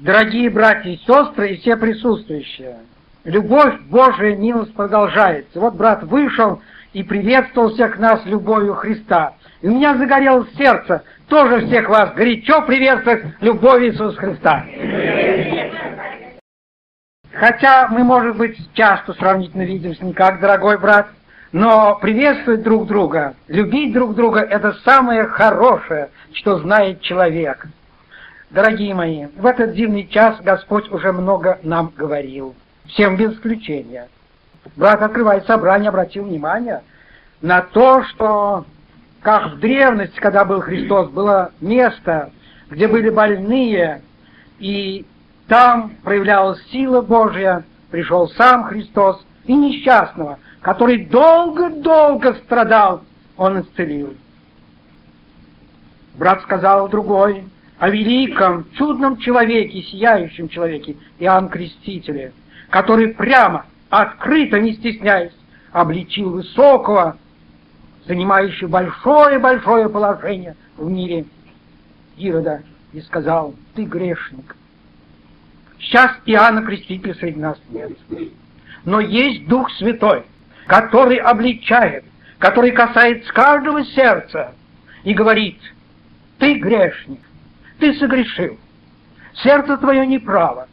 Дорогие братья и сестры и все присутствующие, любовь Божия, милость продолжается. Вот брат вышел и приветствовал всех нас любовью Христа. И у меня загорелось сердце тоже всех вас горячо приветствовать любовью Иисуса Христа. Хотя мы, может быть, часто сравнительно видимся не как дорогой брат, но приветствовать друг друга, любить друг друга – это самое хорошее, что знает человек. Дорогие мои, в этот дивный час Господь уже много нам говорил, всем без исключения. Брат, открывая собрание, обратил внимание на то, что как в древности, когда был Христос, было место, где были больные, и там проявлялась сила Божья, пришел сам Христос, и несчастного, который долго-долго страдал, он исцелил. Брат сказал другой о великом, чудном человеке, сияющем человеке, Иоанн Крестителе, который прямо, открыто, не стесняясь, обличил высокого, занимающего большое-большое положение в мире Ирода, и сказал, ты грешник. Сейчас Иоанна Крестителя среди нас нет. Но есть Дух Святой, который обличает, который касается каждого сердца и говорит, ты грешник, ты согрешил, сердце твое неправо.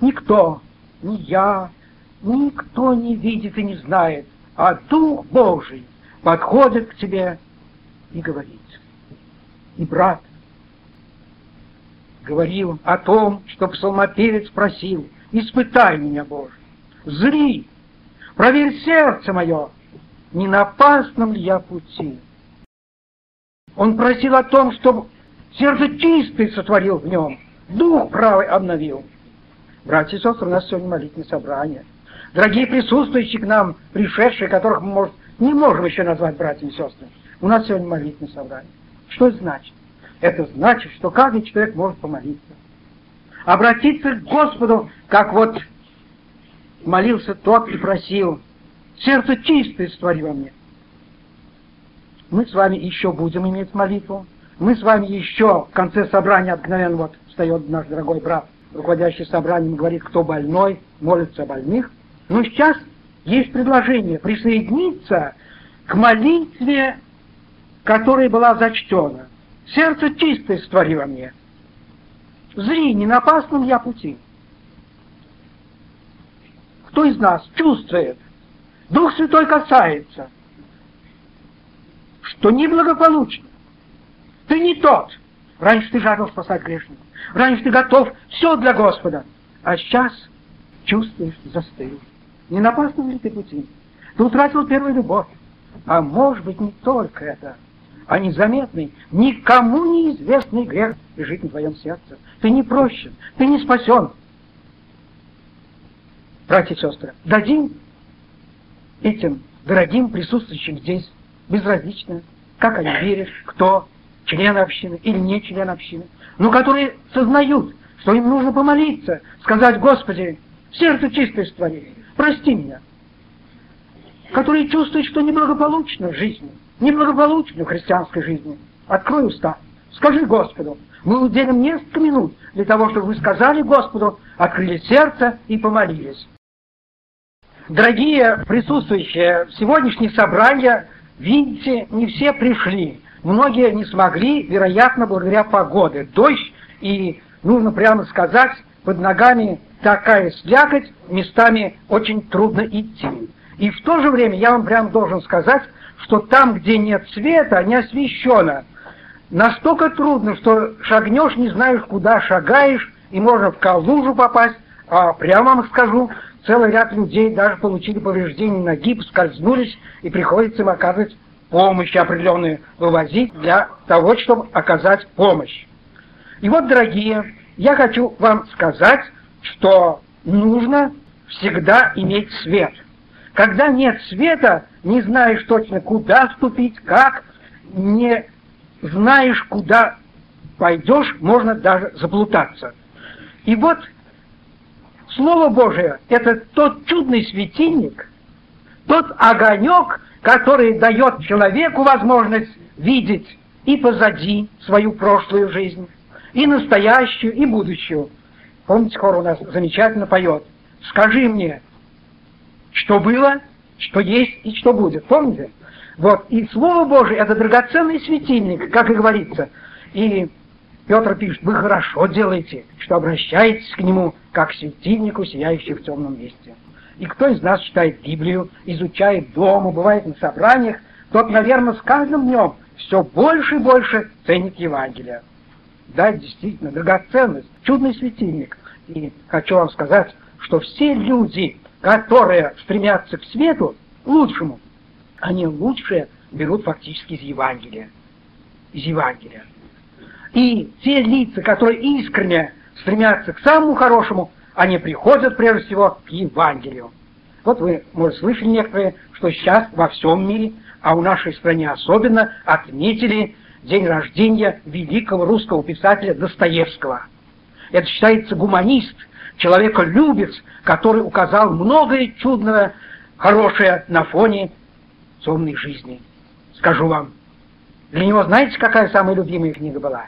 Никто, ни я, никто не видит и не знает, а Дух Божий подходит к тебе и говорит. И брат говорил о том, что псалмопевец просил, испытай меня, Боже, зри, проверь сердце мое, не на опасном ли я пути. Он просил о том, чтобы сердце чистое сотворил в нем, дух правый обновил. Братья и сестры, у нас сегодня молитвенное собрание. Дорогие присутствующие к нам, пришедшие, которых мы, может, не можем еще назвать братьями и сестрами, у нас сегодня молитвенное собрание. Что это значит? Это значит, что каждый человек может помолиться. Обратиться к Господу, как вот молился тот и просил, сердце чистое створи во мне. Мы с вами еще будем иметь молитву. Мы с вами еще в конце собрания обыкновенно вот встает наш дорогой брат, руководящий собранием, говорит, кто больной, молится о больных. Но сейчас есть предложение присоединиться к молитве, которая была зачтена. Сердце чистое створи во мне. Зри, не на опасном я пути. Кто из нас чувствует, Дух Святой касается, что неблагополучно, ты не тот. Раньше ты жаждал спасать грешников. Раньше ты готов все для Господа. А сейчас чувствуешь, застыл. Не на ли ты пути? Ты утратил первую любовь. А может быть не только это, а незаметный, никому неизвестный грех лежит на твоем сердце. Ты не прощен, ты не спасен. Братья и сестры, дадим этим дорогим присутствующим здесь безразлично, как они верят, кто член общины или не член общины, но которые сознают, что им нужно помолиться, сказать, Господи, сердце чистое створи, прости меня, которые чувствуют, что неблагополучно в жизни, неблагополучно в христианской жизни. Открой уста, скажи Господу, мы уделим несколько минут для того, чтобы вы сказали Господу, открыли сердце и помолились. Дорогие присутствующие, сегодняшнее собрание, видите, не все пришли. Многие не смогли, вероятно, благодаря погоде. Дождь, и, нужно прямо сказать, под ногами такая слякоть, местами очень трудно идти. И в то же время я вам прямо должен сказать, что там, где нет света, не освещено. Настолько трудно, что шагнешь, не знаешь, куда шагаешь, и можно в калужу попасть. А прямо вам скажу, целый ряд людей даже получили повреждения ноги, поскользнулись, и приходится им оказывать помощь определенную вывозить для того, чтобы оказать помощь. И вот, дорогие, я хочу вам сказать, что нужно всегда иметь свет. Когда нет света, не знаешь точно, куда ступить, как, не знаешь, куда пойдешь, можно даже заплутаться. И вот Слово Божие – это тот чудный светильник, тот огонек, который дает человеку возможность видеть и позади свою прошлую жизнь, и настоящую, и будущую. помните, хор у нас замечательно поет. Скажи мне, что было, что есть и что будет. Помните? Вот. И Слово Божие – это драгоценный светильник, как и говорится. И Петр пишет, вы хорошо делаете, что обращаетесь к нему, как к светильнику, сияющему в темном месте. И кто из нас читает Библию, изучает дома, бывает на собраниях, тот, наверное, с каждым днем все больше и больше ценит Евангелие. Да, действительно, драгоценность, чудный светильник. И хочу вам сказать, что все люди, которые стремятся к свету, лучшему, они лучшее берут фактически из Евангелия. Из Евангелия. И те лица, которые искренне стремятся к самому хорошему, они приходят прежде всего к Евангелию. Вот вы, может, слышали некоторые, что сейчас во всем мире, а в нашей стране особенно, отметили день рождения великого русского писателя Достоевского. Это считается гуманист, человеколюбец, который указал многое чудное, хорошее на фоне темной жизни. Скажу вам, для него знаете, какая самая любимая книга была?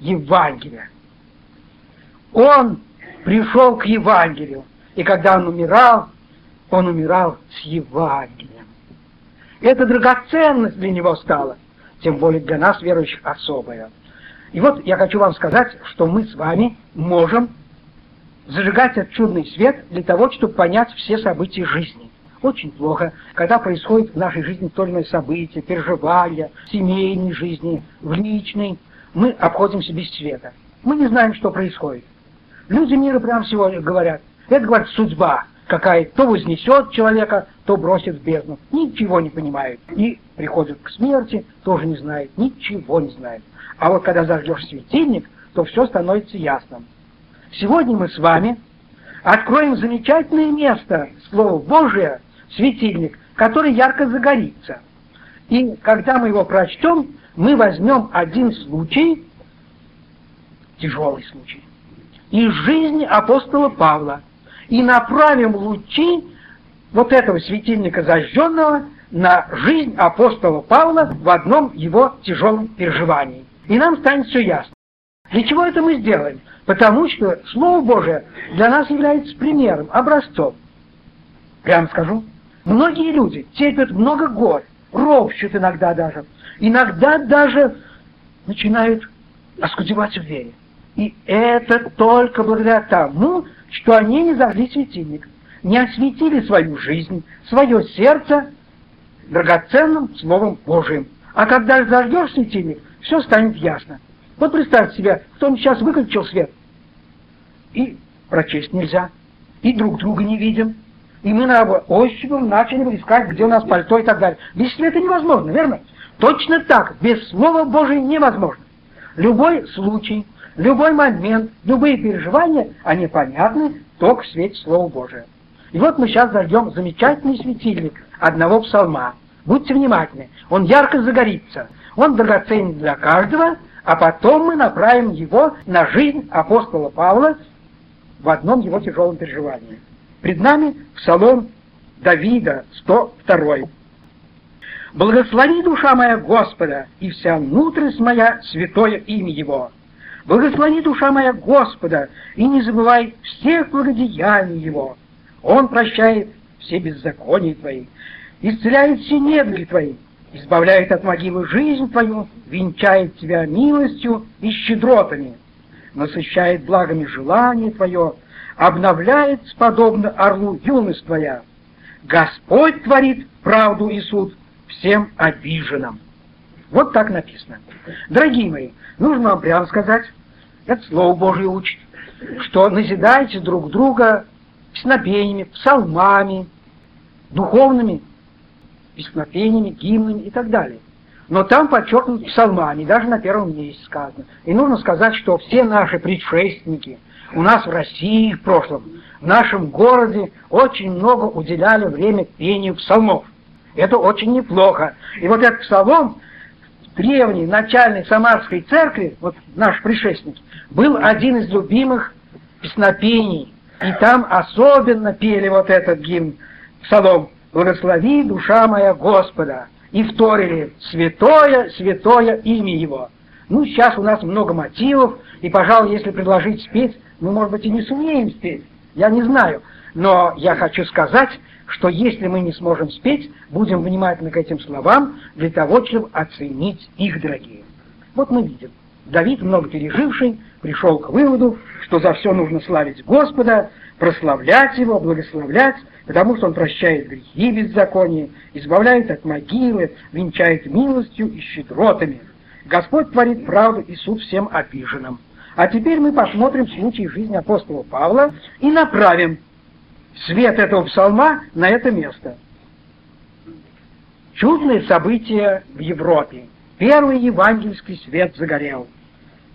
Евангелие. Он пришел к Евангелию, и когда он умирал, он умирал с Евангелием. Это драгоценность для него стала, тем более для нас, верующих, особая. И вот я хочу вам сказать, что мы с вами можем зажигать этот чудный свет для того, чтобы понять все события жизни. Очень плохо, когда происходит в нашей жизни то или иное событие, переживания, в семейной жизни, в личной, мы обходимся без света. Мы не знаем, что происходит. Люди мира прямо сегодня говорят, это, говорит, судьба какая то вознесет человека, то бросит в бездну. Ничего не понимают. И приходит к смерти, тоже не знает, ничего не знает. А вот когда зажгешь светильник, то все становится ясным. Сегодня мы с вами откроем замечательное место, Слово Божие, светильник, который ярко загорится. И когда мы его прочтем, мы возьмем один случай, тяжелый случай, из жизни апостола Павла, и направим лучи вот этого светильника зажженного на жизнь апостола Павла в одном его тяжелом переживании. И нам станет все ясно. Для чего это мы сделаем? Потому что Слово Божие для нас является примером, образцом. Прямо скажу, многие люди терпят много гор, ропщут иногда даже, иногда даже начинают оскудевать в вере. И это только благодаря тому, что они не зажгли светильник, не осветили свою жизнь, свое сердце драгоценным Словом Божиим. А когда зажгешь светильник, все станет ясно. Вот представьте себе, кто сейчас выключил свет, и прочесть нельзя, и друг друга не видим, и мы на ощупью начали искать, где у нас пальто и так далее. Без света невозможно, верно? Точно так, без Слова Божия невозможно. Любой случай, любой момент, любые переживания, они понятны только в свете Слова Божия. И вот мы сейчас зажгем замечательный светильник одного псалма. Будьте внимательны, он ярко загорится, он драгоценен для каждого, а потом мы направим его на жизнь апостола Павла в одном его тяжелом переживании. Пред нами псалом Давида, 102. «Благослови, душа моя, Господа, и вся внутренность моя, святое имя Его. Благослови, душа моя, Господа, и не забывай всех благодеяний Его. Он прощает все беззакония Твои, исцеляет все недуги Твои, избавляет от могилы жизнь Твою, венчает Тебя милостью и щедротами, насыщает благами желание Твое, обновляет подобно орлу юность Твоя. Господь творит правду и суд всем обиженным. Вот так написано. Дорогие мои, нужно вам прямо сказать, это Слово Божие учит, что назидайте друг друга песнопениями, псалмами, духовными песнопениями, гимнами и так далее. Но там подчеркнут псалмами, даже на первом месте сказано. И нужно сказать, что все наши предшественники у нас в России в прошлом, в нашем городе очень много уделяли время пению псалмов. Это очень неплохо. И вот этот псалом древней, начальной Самарской церкви, вот наш предшественник, был один из любимых песнопений. И там особенно пели вот этот гимн, псалом «Благослови, душа моя Господа!» И вторили «Святое, святое имя Его!» Ну, сейчас у нас много мотивов, и, пожалуй, если предложить спеть, мы, может быть, и не сумеем спеть. Я не знаю. Но я хочу сказать, что если мы не сможем спеть, будем внимательны к этим словам для того, чтобы оценить их, дорогие. Вот мы видим. Давид, много переживший, пришел к выводу, что за все нужно славить Господа, прославлять Его, благословлять, потому что Он прощает грехи беззакония, избавляет от могилы, венчает милостью и щедротами. Господь творит правду и суд всем обиженным. А теперь мы посмотрим случай жизни апостола Павла и направим свет этого псалма на это место. Чудное событие в Европе. Первый евангельский свет загорел.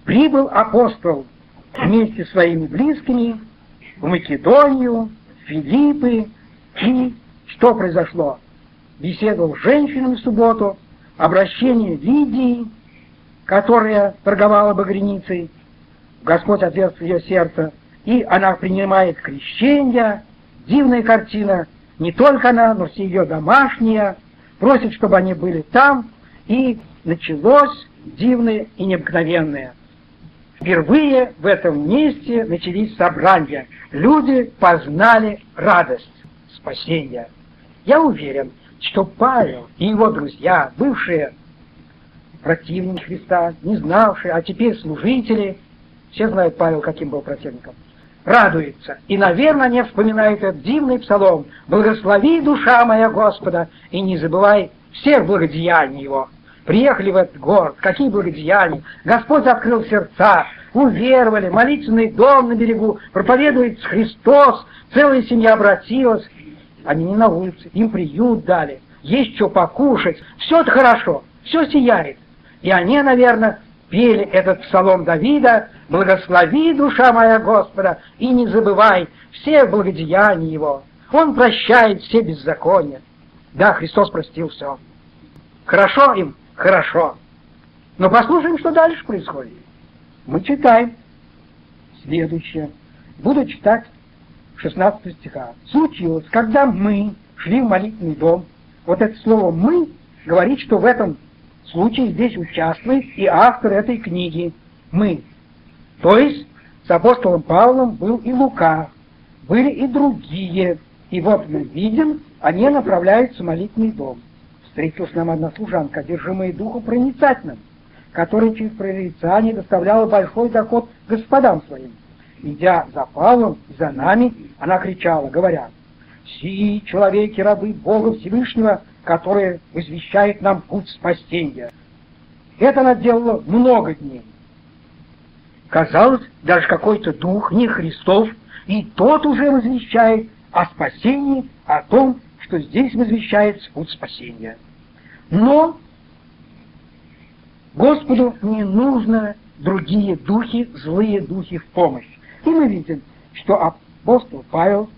Прибыл апостол вместе с своими близкими в Македонию, Филиппы, и что произошло? Беседовал с женщинами в субботу, обращение Лидии, которая торговала багряницей, Господь отверз ее сердце, и она принимает крещение, дивная картина, не только она, но все ее домашние, просит, чтобы они были там, и началось дивное и необыкновенное. Впервые в этом месте начались собрания. Люди познали радость спасения. Я уверен, что Павел и его друзья, бывшие противники Христа, не знавшие, а теперь служители, все знают Павел, каким был противником, радуются. И, наверное, не вспоминают этот дивный псалом «Благослови, душа моя Господа, и не забывай всех благодеяний Его». Приехали в этот город, какие благодеяния. Господь открыл сердца, уверовали, молитвенный дом на берегу, проповедует Христос, целая семья обратилась. Они не на улице, им приют дали, есть что покушать, все это хорошо, все сияет. И они, наверное, пели этот псалом Давида «Благослови, душа моя Господа, и не забывай все благодеяния Его. Он прощает все беззакония». Да, Христос простил все. Хорошо им? Хорошо. Но послушаем, что дальше происходит. Мы читаем следующее. Буду читать 16 стиха. Случилось, когда мы шли в молитвенный дом, вот это слово «мы» говорит, что в этом случае здесь участвует и автор этой книги «Мы». То есть с апостолом Павлом был и Лука, были и другие. И вот мы видим, они направляются в молитвенный дом. Встретилась нам одна служанка, одержимая духом проницательным, которая через прорицание доставляла большой доход господам своим. Идя за Павлом и за нами, она кричала, говоря, «Сии человеки, рабы Бога Всевышнего, которые возвещают нам путь спасения». Это она делала много дней. Казалось, даже какой-то дух, не Христов, и тот уже возвещает о спасении, о том, что здесь возвещается путь спасения. Но Господу не нужно другие духи, злые духи в помощь. И мы видим, что апостол Павел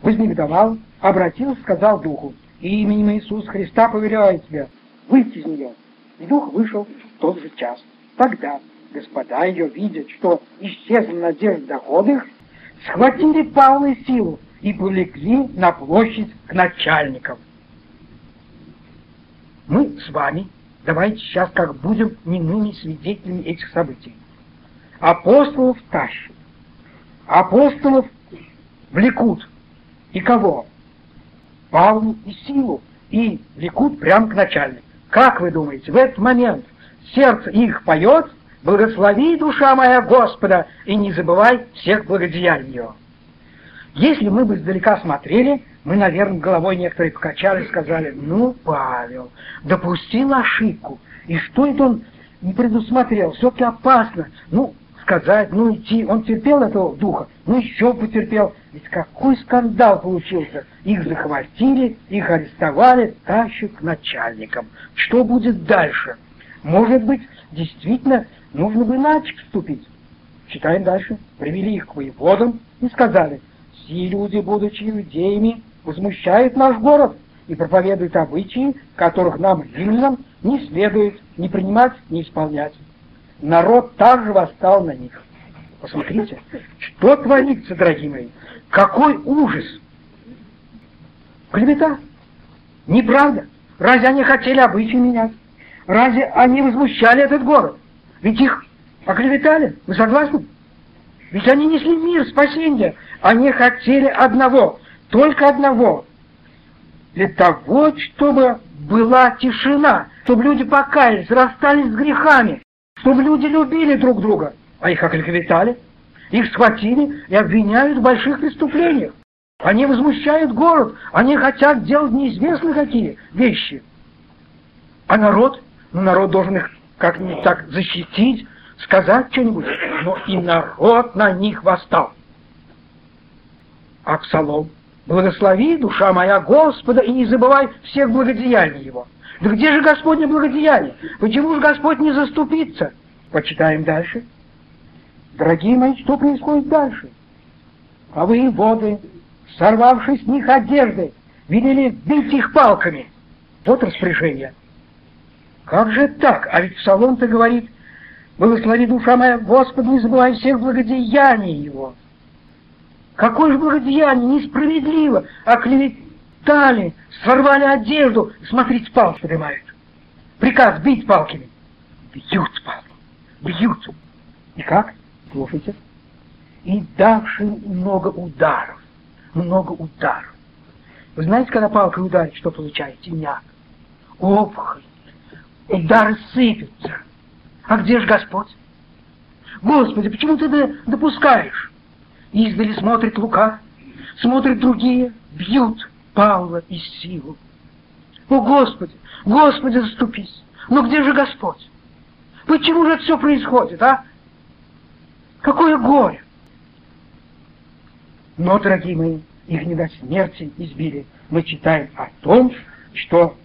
вознегодовал, обратился, сказал духу, именем Иисуса Христа поверяю тебя, выйти из нее. И дух вышел в тот же час. Тогда господа ее, видят, что исчезла надежда дохода схватили Павла силу и полегли на площадь к начальникам. Мы с вами давайте сейчас как будем немыми свидетелями этих событий. Апостолов тащат, апостолов влекут. И кого? Павлу и Силу. И влекут прямо к начальнику. Как вы думаете, в этот момент сердце их поет «Благослови, душа моя, Господа, и не забывай всех благодеяний Его». Если мы бы издалека смотрели, мы, наверное, головой некоторые покачали и сказали, ну, Павел, допустил ошибку. И что это он не предусмотрел? Все-таки опасно. Ну, сказать, ну, идти. Он терпел этого духа, ну, еще потерпел. Ведь какой скандал получился. Их захватили, их арестовали, тащат к начальникам. Что будет дальше? Может быть, действительно, нужно бы иначе вступить. Читаем дальше. Привели их к воеводам и сказали, «Все люди, будучи иудеями, возмущают наш город и проповедуют обычаи, которых нам, римлянам, не следует ни принимать, ни исполнять. Народ также восстал на них. Посмотрите, что творится, дорогие мои. Какой ужас! Клевета. Неправда. Разве они хотели обычаи менять? Разве они возмущали этот город? Ведь их оклеветали, вы согласны? Ведь они несли мир, спасение. Они хотели одного, только одного. Для того, чтобы была тишина, чтобы люди покаялись, расстались с грехами, чтобы люди любили друг друга. А их оклеветали, их схватили и обвиняют в больших преступлениях. Они возмущают город, они хотят делать неизвестно какие вещи. А народ, ну народ должен их как-нибудь так защитить, сказать что-нибудь, но и народ на них восстал. А Псалом, благослови, душа моя, Господа, и не забывай всех благодеяний Его. Да где же Господне благодеяние? Почему же Господь не заступится? Почитаем дальше. Дорогие мои, что происходит дальше? А вы воды, сорвавшись с них одежды, велели бить их палками. Вот распоряжение. Как же так? А ведь Псалом-то говорит, благослови душа моя, Господи, не забывай всех благодеяний Его. Какое же благодеяние, несправедливо, оклеветали, сорвали одежду, смотрите, палки поднимают. Приказ бить палками. Бьют палками, бьют. И как? Слушайте. И давши много ударов, много ударов. Вы знаете, когда палка ударит, что получаете? Няк, опухоль, удары сыпятся. А где же Господь? Господи, почему ты допускаешь? Издали смотрит Лука, смотрят другие, бьют Павла и силу. О, Господи, Господи, заступись! Но где же Господь? Почему же это все происходит, а? Какое горе! Но, дорогие мои, их не до смерти избили. Мы читаем о том, что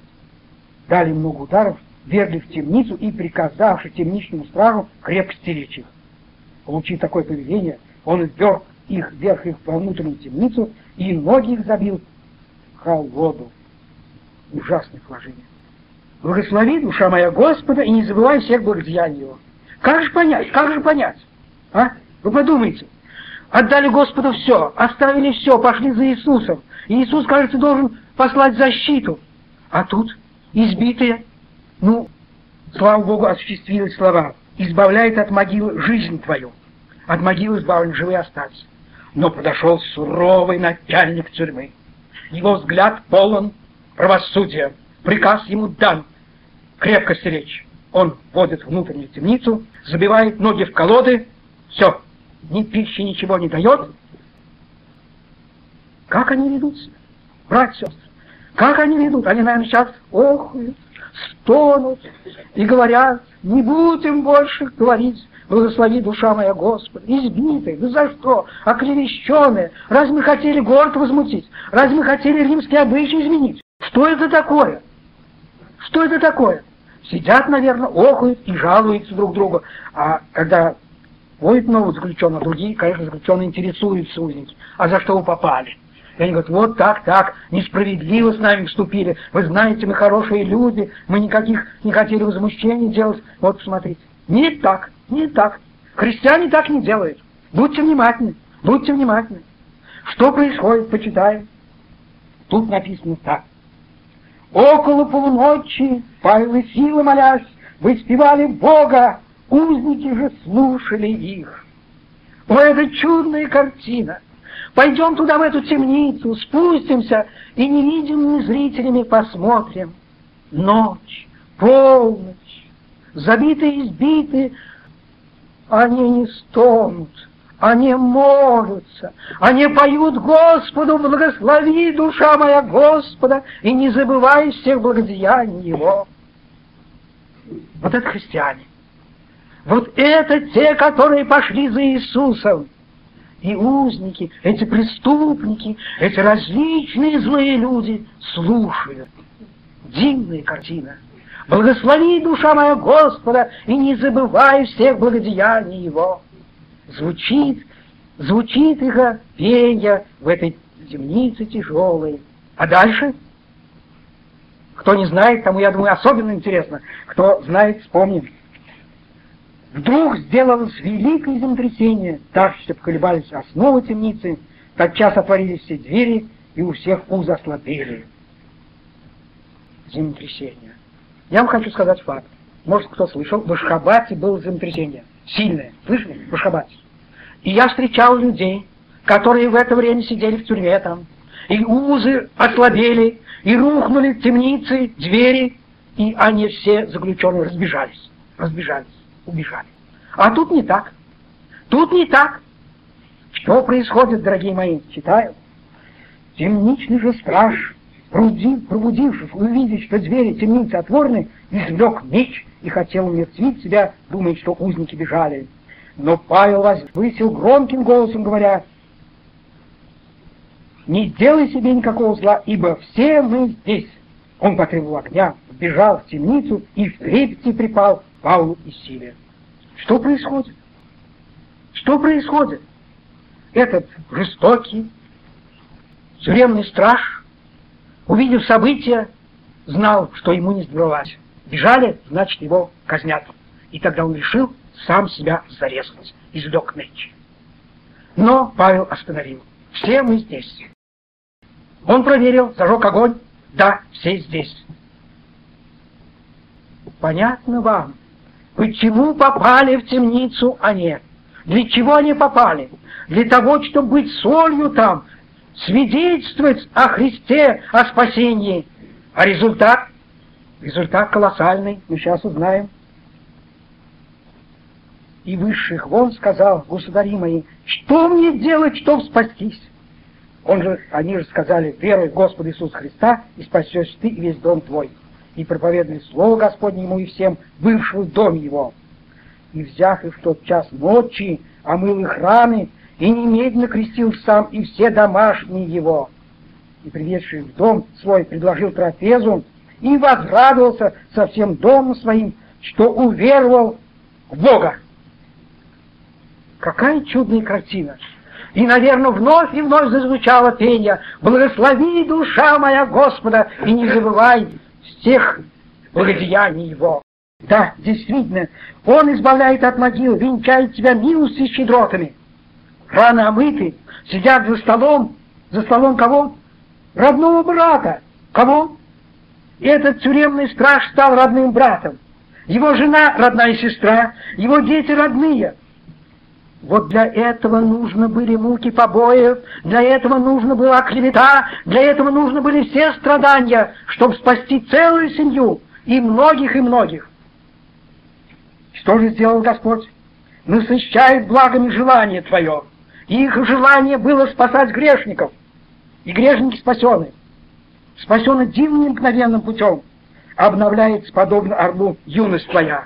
дали много ударов, вергли в темницу и приказавши темничному стражу крепко стеречь их. Получив такое поведение, он вверг их вверх их во внутреннюю темницу и ноги их забил в холоду. Ужасное положение. Благослови, душа моя Господа, и не забывай всех благодеяний Его. Как же понять, как же понять? А? Вы подумайте. Отдали Господу все, оставили все, пошли за Иисусом. И Иисус, кажется, должен послать защиту. А тут избитые, ну, слава Богу, осуществились слова. Избавляет от могилы жизнь твою. От могилы избавлен, живые остались. Но подошел суровый начальник тюрьмы. Его взгляд полон правосудия. Приказ ему дан крепко стеречь. Он вводит внутреннюю темницу, забивает ноги в колоды, все, ни пищи, ничего не дает. Как они ведут себя, сестры? Как они ведут? Они, наверное, сейчас охуют, стонут и говорят, не будем больше говорить, благослови душа моя Господа, избитые, да за что, оклевещенные, разве мы хотели город возмутить, разве мы хотели римские обычаи изменить? Что это такое? Что это такое? Сидят, наверное, охуют и жалуются друг другу, а когда Вводят новых заключенных, другие, конечно, заключенные интересуются узники. А за что вы попали? И они говорят, вот так, так, несправедливо с нами вступили. Вы знаете, мы хорошие люди, мы никаких не хотели возмущений делать. Вот посмотрите. Не так, не так. Христиане так не делают. Будьте внимательны, будьте внимательны. Что происходит, почитаем. Тут написано так. Около полуночи, Павел и Сила молясь, воспевали Бога, Узники же слушали их. О, это чудная картина! Пойдем туда, в эту темницу, спустимся и невидимыми зрителями посмотрим. Ночь, полночь, забитые и избитые, они не стонут, они молятся, они поют Господу, благослови, душа моя Господа, и не забывай всех благодеяний Его. Вот это христиане. Вот это те, которые пошли за Иисусом. И узники, эти преступники, эти различные злые люди слушают. Дивная картина. Благослови, душа моя Господа, и не забывай всех благодеяний Его. Звучит, звучит их пение в этой темнице тяжелой. А дальше? Кто не знает, тому, я думаю, особенно интересно. Кто знает, вспомнит. Вдруг сделалось великое землетрясение, так что поколебались основы темницы, тотчас отворились все двери, и у всех пузо ослабели. Землетрясение. Я вам хочу сказать факт. может, кто слышал, в Ашхабате было землетрясение. Сильное. Слышали? В Ашхабате. И я встречал людей, которые в это время сидели в тюрьме там. И узы ослабели, и рухнули темницы, двери, и они все заключенные разбежались. Разбежались, убежали. А тут не так. Тут не так. Что происходит, дорогие мои? Читаю. Темничный же страж, пробудившись, увидев, что двери темницы отворены, извлек меч и хотел умертвить себя, думая, что узники бежали. Но Павел возвысил громким голосом, говоря, «Не делай себе никакого зла, ибо все мы здесь». Он потребовал огня, бежал в темницу и в трепете припал Павлу и Силе. Что происходит? Что происходит? Этот жестокий, тюремный страж, увидев события, знал, что ему не сбралась. Бежали, значит, его казнят. И тогда он решил сам себя зарезать, извлек меч. Но Павел остановил. Все мы здесь. Он проверил, зажег огонь. Да, все здесь. Понятно вам, почему попали в темницу они? Для чего они попали? Для того, чтобы быть солью там, свидетельствовать о Христе, о спасении. А результат? Результат колоссальный, мы сейчас узнаем. И высших вон сказал, государи мои, что мне делать, чтобы спастись? Он же, они же сказали, веруй в Господа Иисуса Христа, и спасешь ты и весь дом твой. И проповедуй Слово Господне ему и всем, бывшим в доме его. И, взяв их в тот час ночи, омыл их раны, и немедленно крестил сам и все домашние его. И, приведший в дом свой, предложил трапезу, и возрадовался со всем домом своим, что уверовал в Бога. Какая чудная картина! И, наверное, вновь и вновь зазвучало пение «Благослови, душа моя Господа, и не забывай всех благодеяний Его». Да, действительно, Он избавляет от могил, венчает тебя милостью и щедротами. Рано омыты, сидят за столом, за столом кого? Родного брата. Кого? И этот тюремный страж стал родным братом. Его жена родная сестра, его дети родные – вот для этого нужно были муки побоев, для этого нужно была клевета, для этого нужны были все страдания, чтобы спасти целую семью, и многих, и многих. Что же сделал Господь? Насыщает благами желание твое. Их желание было спасать грешников. И грешники спасены. Спасены дивным мгновенным путем. Обновляется, подобно орлу, юность твоя.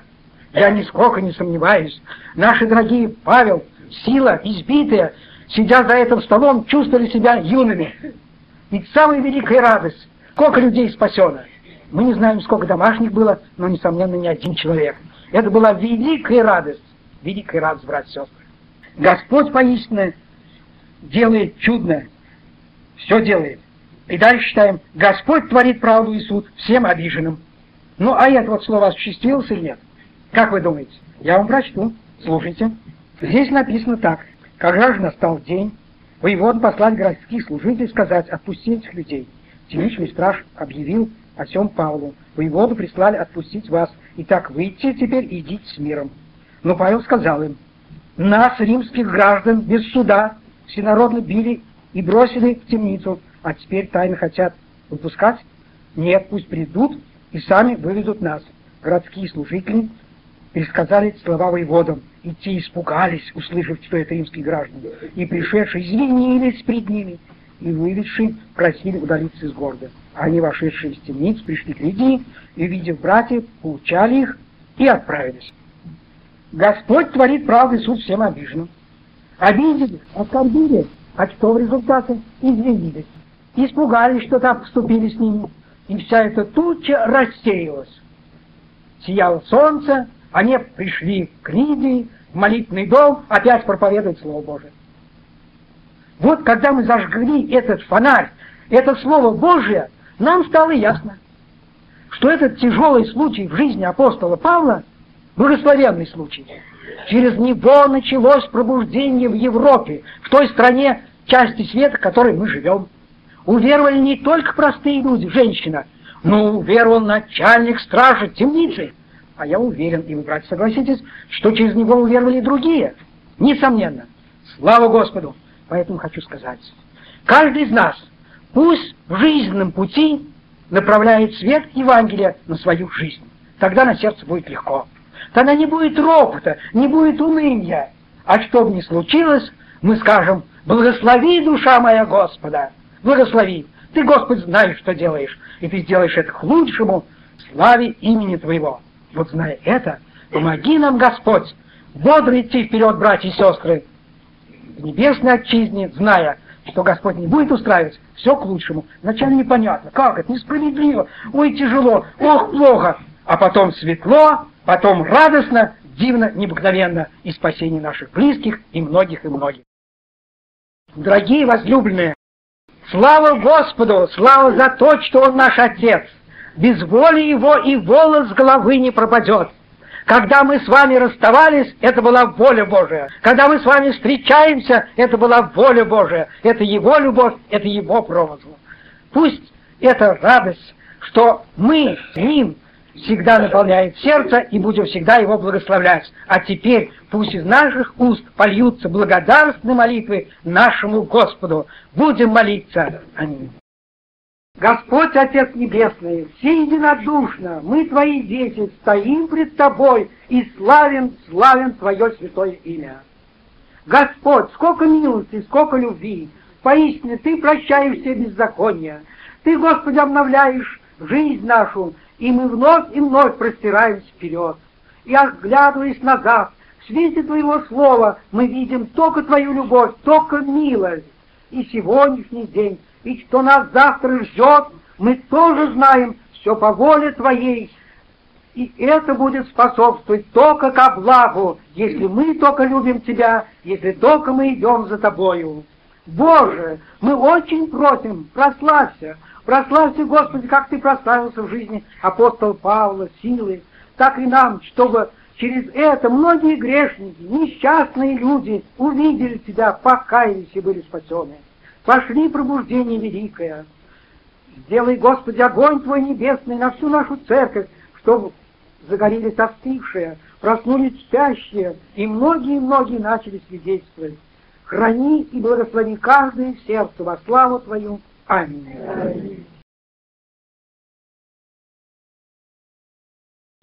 Я нисколько не сомневаюсь. Наши дорогие Павел, Сила, избитые, сидя за этим столом, чувствовали себя юными. Ведь самая великая радость, сколько людей спасено. Мы не знаем, сколько домашних было, но, несомненно, не один человек. Это была великая радость, великая радость, братья и сестры. Господь поистине делает чудно, все делает. И дальше читаем, Господь творит правду и суд всем обиженным. Ну, а это вот слово осуществилось или нет? Как вы думаете? Я вам прочту. Слушайте. Здесь написано так. Когда же настал день, воевод послать городских служителей сказать, отпустить этих людей. Темничный страж объявил о всем Павлу. Воеводу прислали отпустить вас. И так выйти теперь идите с миром. Но Павел сказал им, нас, римских граждан, без суда, всенародно били и бросили в темницу, а теперь тайно хотят выпускать? Нет, пусть придут и сами выведут нас. Городские служители пересказали слова воеводам, и те испугались, услышав, что это римские граждане, и пришедшие извинились пред ними, и выведшие просили удалиться из города. Они, вошедшие из темниц, пришли к Лидии, и, увидев братьев, получали их и отправились. Господь творит правду и суд всем обиженным. Обидели, оскорбили, а что в результате? Извинились. Испугались, что так поступили с ними. И вся эта туча рассеялась. Сияло солнце, они пришли к Лидии, в молитвенный дом, опять проповедовать Слово Божие. Вот когда мы зажгли этот фонарь, это Слово Божие, нам стало ясно, что этот тяжелый случай в жизни апостола Павла – благословенный случай. Через него началось пробуждение в Европе, в той стране, части света, в которой мы живем. Уверовали не только простые люди, женщина, но уверовал начальник стражи темницы – А я уверен, и вы, братья, согласитесь, что через него уверовали и другие. Несомненно. Слава Господу! Поэтому хочу сказать, каждый из нас пусть в жизненном пути направляет свет Евангелия на свою жизнь. Тогда на сердце будет легко. Тогда не будет ропота, не будет уныния. А что бы ни случилось, мы скажем, благослови, душа моя Господа, благослови. Ты, Господь, знаешь, что делаешь, и ты сделаешь это к лучшему славе имени Твоего. Вот зная это, помоги нам, Господь, бодро идти вперед, братья и сестры, в небесной отчизне, зная, что Господь не будет устраивать, все к лучшему. Вначале непонятно, как это, несправедливо, ой, тяжело, ох, плохо, а потом светло, потом радостно, дивно, необыкновенно и спасение наших близких и многих и многих. Дорогие возлюбленные, слава Господу, слава за то, что Он наш Отец. Без воли Его и волос с головы не пропадет. Когда мы с вами расставались, это была воля Божия. Когда мы с вами встречаемся, это была воля Божия. Это Его любовь, это Его промысл. Пусть эта радость, что мы с Ним всегда наполняет сердце и будем всегда его благословлять. А теперь пусть из наших уст польются благодарственные молитвы нашему Господу. Будем молиться. Аминь. Господь, Отец Небесный, все единодушно, мы Твои дети, стоим пред Тобой и славим, славим Твое святое имя. Господь, сколько милости, сколько любви, поистине Ты прощаешь все беззакония, Ты, Господи, обновляешь жизнь нашу, и мы вновь и вновь простираемся вперед. И оглядываясь назад, в свете Твоего Слова мы видим только Твою любовь, только милость. И сегодняшний день, и что нас завтра ждет, мы тоже знаем все по воле Твоей. И это будет способствовать только ко благу, если мы только любим Тебя, если только мы идем за Тобою. Боже, мы очень просим, прославься, Прославься, Господи, как Ты прославился в жизни апостола Павла, силы, так и нам, чтобы через это многие грешники, несчастные люди увидели Тебя, покаялись и были спасены. Пошли пробуждение великое. Сделай, Господи, огонь Твой небесный на всю нашу церковь, чтобы загорелись остывшие, проснулись спящие, и многие-многие начали свидетельствовать. Храни и благослови каждое сердце во славу Твою. Аминь.